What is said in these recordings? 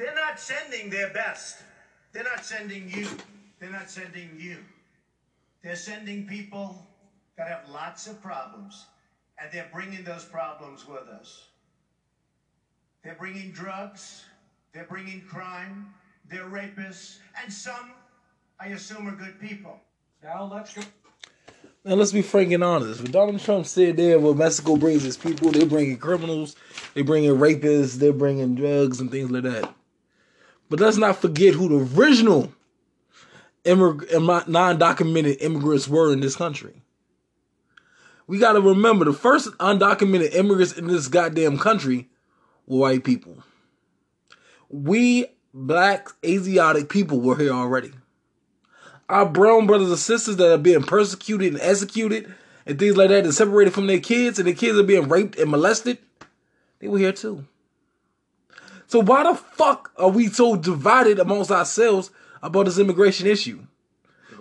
they're not sending their best. They're not sending you. They're not sending you. They're sending people that have lots of problems, and they're bringing those problems with us. They're bringing drugs, they're bringing crime, they're rapists, and some, I assume, are good people. Now let's go. Now let's be frank and honest. When Donald Trump said there, what Mexico brings its people, they're bringing criminals, they're bringing rapists, they're bringing drugs and things like that. But let's not forget who the original immig- non-documented immigrants were in this country. We got to remember the first undocumented immigrants in this goddamn country were white people. We black Asiatic people were here already. Our brown brothers and sisters that are being persecuted and executed and things like that and separated from their kids and their kids are being raped and molested, they were here too. So why the fuck are we so divided amongst ourselves about this immigration issue?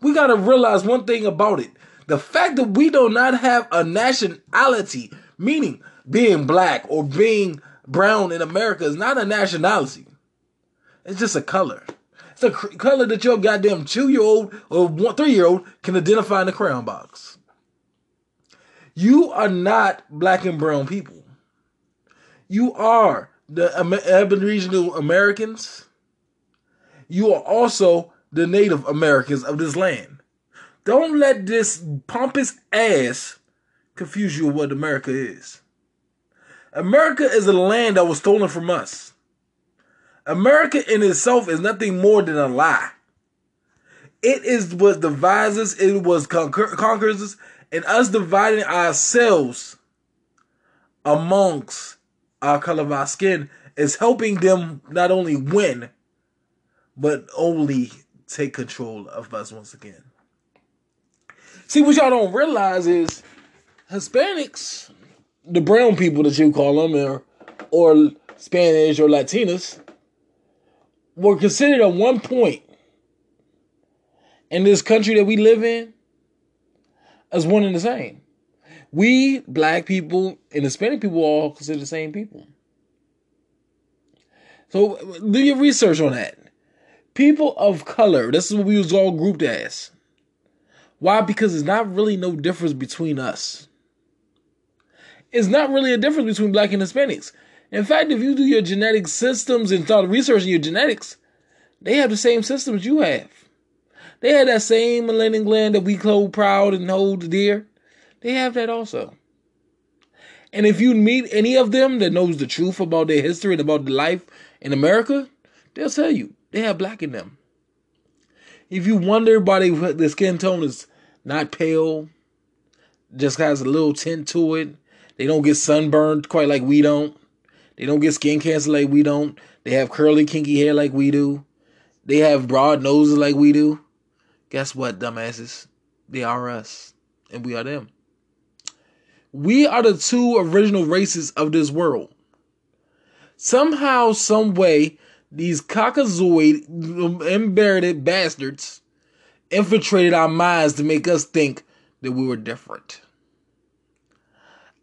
We gotta realize one thing about it. The fact that we do not have a nationality, meaning being black or being brown in America, is not a nationality. It's just a color. It's a color that your goddamn two year old or one, three year old can identify in the crayon box. You are not black and brown people. You are the Aboriginal Americans. You are also the Native Americans of this land. Don't let this pompous ass confuse you with what America is. America is a land that was stolen from us. America in itself is nothing more than a lie. It is what divides us, it was conquer- conquers us, and us dividing ourselves amongst our color of our skin is helping them not only win, but only take control of us once again. See, what y'all don't realize is Hispanics, the brown people that you call them, or, or Spanish or Latinas, were considered at one point in this country that we live in as one and the same. We black people and Hispanic people all consider the same people. So do your research on that. People of color, this is what we was all grouped as. Why? Because there's not really no difference between us. It's not really a difference between black and Hispanics. In fact, if you do your genetic systems and start researching your genetics, they have the same systems you have. They have that same melanin gland that we hold proud and hold dear. They have that also. And if you meet any of them that knows the truth about their history and about the life in America, they'll tell you they have black in them. If you wonder why they, the skin tone is not pale, just has a little tint to it, they don't get sunburned quite like we don't. They don't get skin cancer like we don't. They have curly, kinky hair like we do. They have broad noses like we do. Guess what, dumbasses? They are us, and we are them. We are the two original races of this world. Somehow, some way, these cockazoid, um, embedded bastards infiltrated our minds to make us think that we were different.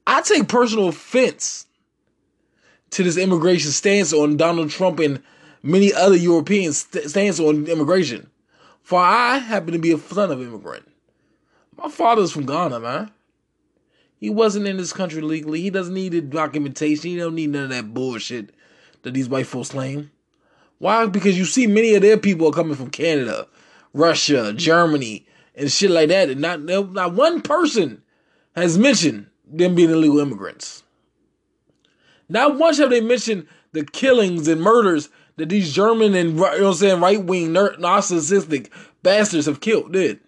I take personal offense to this immigration stance on Donald Trump and many other Europeans' stance on immigration. For I happen to be a son of immigrant. My father's from Ghana, man. He wasn't in this country legally. He doesn't need the documentation. He don't need none of that bullshit that these white folks claim. Why? Because you see many of their people are coming from Canada, Russia, Germany, and shit like that. And not, not one person has mentioned them being illegal immigrants. Not once have they mentioned the killings and murders that these German and you know what I'm saying right wing narcissistic bastards have killed. Did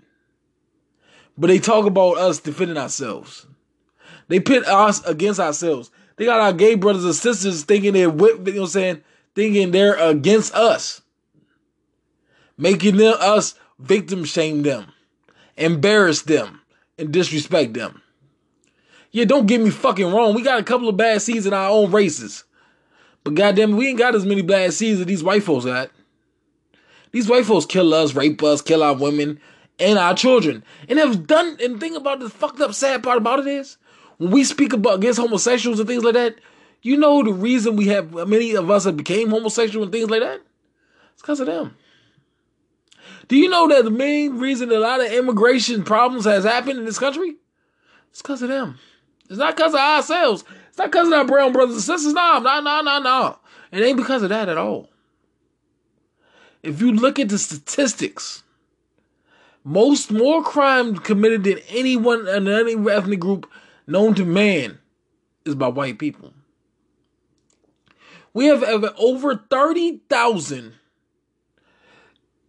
but they talk about us defending ourselves. They pit us against ourselves. They got our gay brothers and sisters thinking they're you know what I'm saying, thinking they're against us. Making them us victim shame them, embarrass them, and disrespect them. Yeah, don't get me fucking wrong. We got a couple of bad seeds in our own races. But goddamn, we ain't got as many bad seeds as these white folks got. These white folks kill us, rape us, kill our women and our children. And have done and think about the fucked up sad part about it is when we speak about against homosexuals and things like that, You know the reason we have many of us have became homosexual and things like that? It's because of them. Do you know that the main reason a lot of immigration problems has happened in this country? It's because of them. It's not because of ourselves. It's not because of our brown brothers and sisters. No, no, no, no, no. It ain't because of that at all. If you look at the statistics, most more crime committed than anyone in any ethnic group known to man is by white people. We have over 30,000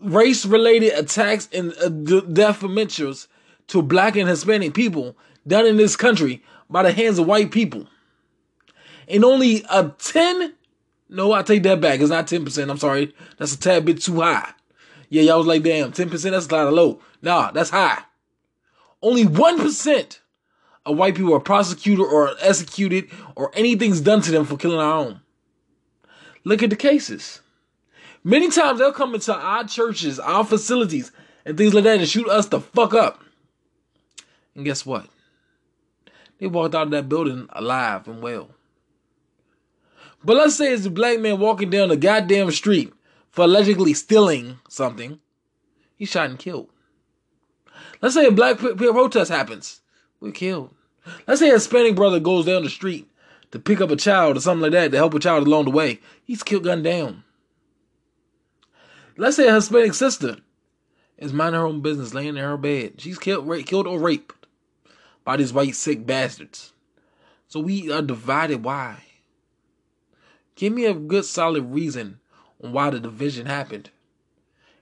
race related attacks and uh, defamations to black and Hispanic people done in this country by the hands of white people. And only a 10, no, I take that back. It's not 10%. I'm sorry. That's a tad bit too high. Yeah, y'all was like, damn, 10%, that's lot of low. Nah, that's high. Only 1% of white people are prosecuted or executed or anything's done to them for killing our own. Look at the cases. Many times they'll come into our churches, our facilities, and things like that and shoot us the fuck up. And guess what? They walked out of that building alive and well. But let's say it's a black man walking down the goddamn street for allegedly stealing something. He's shot and killed. Let's say a black protest happens. We're killed. Let's say a Hispanic brother goes down the street to pick up a child or something like that to help a child along the way. He's killed, gunned down. Let's say a Hispanic sister is minding her own business, laying in her bed. She's killed, raped, killed or raped by these white sick bastards. So we are divided. Why? Give me a good solid reason on why the division happened.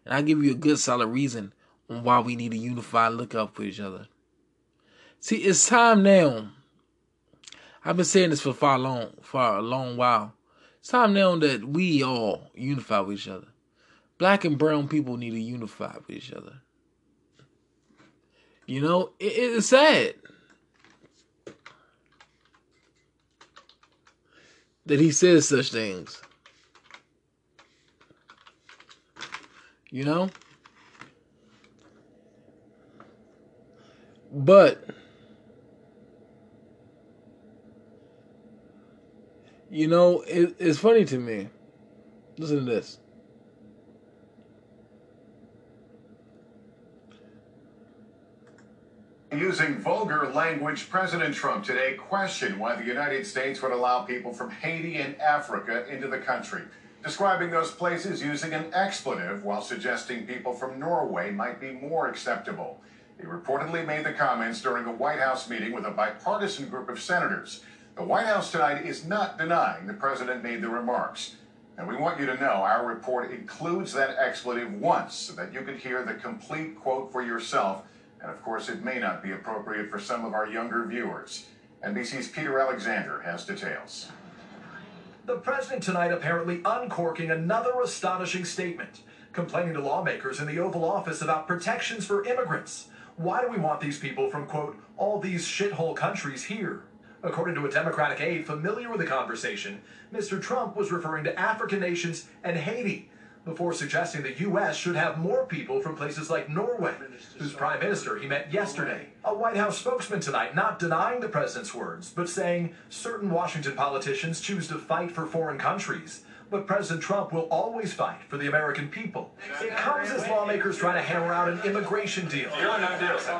And I give you a good solid reason on why we need to unify and look out for each other. See, it's time now. I've been saying this for far long, for a long while. It's time now that we all unify with each other. Black and brown people need to unify with each other. You know, it, it's sad that he says such things. You know? But you know, it, it's funny to me. Listen to this. Using vulgar language, President Trump today questioned why the United States would allow people from Haiti and Africa into the country, describing those places using an expletive while suggesting people from Norway might be more acceptable. He reportedly made the comments during a White House meeting with a bipartisan group of senators. The White House tonight is not denying the president made the remarks. And we want you to know our report includes that expletive once so that you can hear the complete quote for yourself and of course, it may not be appropriate for some of our younger viewers. NBC's Peter Alexander has details. The president tonight apparently uncorking another astonishing statement, complaining to lawmakers in the Oval Office about protections for immigrants. Why do we want these people from, quote, all these shithole countries here? According to a Democratic aide familiar with the conversation, Mr. Trump was referring to African nations and Haiti, before suggesting the U.S. should have more people from places like Norway, whose prime minister he met yesterday. A White House spokesman tonight not denying the president's words, but saying certain Washington politicians choose to fight for foreign countries. But President Trump will always fight for the American people. It comes as lawmakers try to hammer out an immigration deal.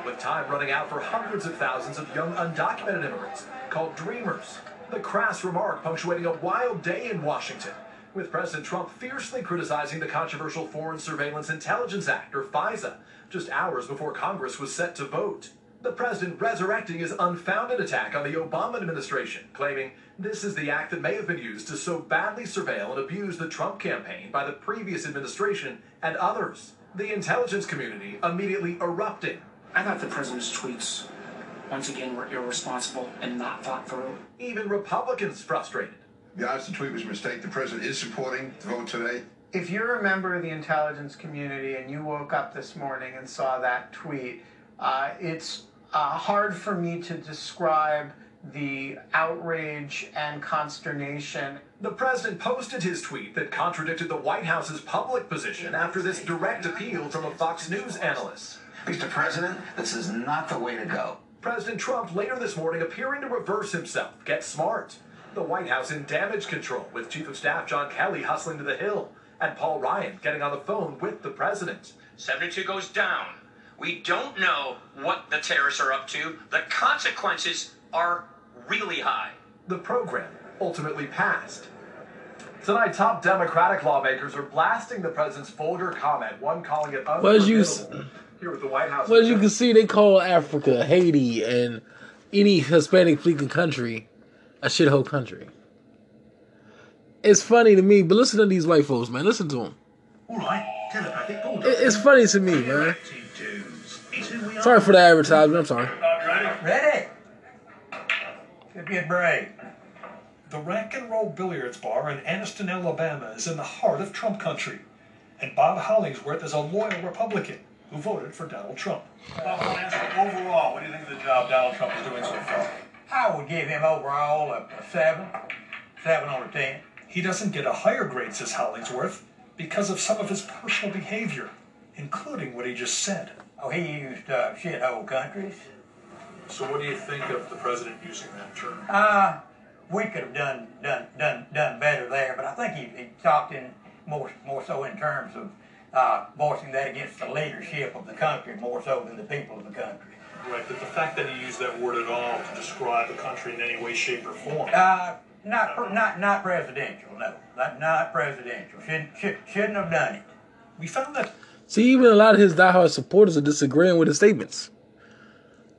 With time running out for hundreds of thousands of young undocumented immigrants called Dreamers. The crass remark punctuating a wild day in Washington with President Trump fiercely criticizing the controversial Foreign Surveillance Intelligence Act, or FISA, just hours before Congress was set to vote. The president resurrecting his unfounded attack on the Obama administration, claiming this is the act that may have been used to so badly surveil and abuse the Trump campaign by the previous administration and others. The intelligence community immediately erupting. I thought the president's tweets, once again, were irresponsible and not thought through. Even Republicans frustrated. The Austin tweet was a mistake. The president is supporting the vote today. If you're a member of the intelligence community and you woke up this morning and saw that tweet, uh, it's uh, hard for me to describe the outrage and consternation. The president posted his tweet that contradicted the White House's public position after this direct appeal from a Fox News analyst. Mr. President, this is not the way to go. President Trump later this morning appearing to reverse himself, get smart The White House in damage control with Chief of Staff John Kelly hustling to the Hill and Paul Ryan getting on the phone with the president. 72 goes down. We don't know what the terrorists are up to. The consequences are really high. The program ultimately passed. Tonight, top Democratic lawmakers are blasting the president's vulgar comment, one calling it Well, as you unforgivable. Here with the White House. Well, as you can see, they call Africa, Haiti, and any Hispanic speaking country a shithole country. It's funny to me, but listen to these white folks, man. Listen to them. All right, telepathic bulldog. It- It's funny to me, man. Active dudes. It's who we are. Sorry for the advertisement. I'm sorry. Ready? Should be a break. The Rack and Roll Billiards Bar in Anniston, Alabama is in the heart of Trump country. And Bob Hollingsworth is a loyal Republican who voted for Donald Trump. Bob, I want to ask you, overall, what do you think of the job Donald Trump is doing so far? I would give him overall a, a seven, seven over ten. He doesn't get a higher grade, says Hollingsworth, because of some of his personal behavior, including what he just said. Oh, he used uh, shithole countries. So, what do you think of the president using that term? Uh, we could have done done done done better there, but I think he, he talked in more more so in terms of uh, voicing that against the leadership of the country more so than the people of the country. Right, but the fact that he used that word at all to describe the country in any way, shape, or form. Uh, not pr- not not presidential, no, not not presidential. Shouldn't should, shouldn't have done it. We found that See, even a lot of his diehard supporters are disagreeing with his statements.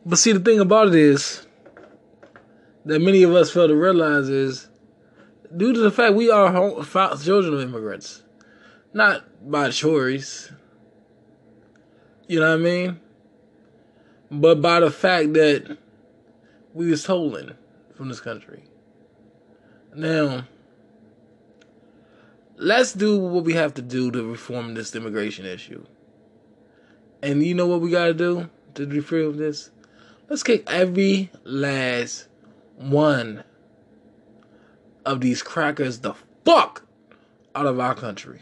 But see, the thing about it is that many of us fail to realize is due to the fact we are home, fa- children of immigrants, not by choice. You know what I mean? But by the fact that we was stolen from this country. Now, let's do what we have to do to reform this immigration issue. And you know what we got to do to reform this? Let's kick every last one of these crackers the fuck out of our country.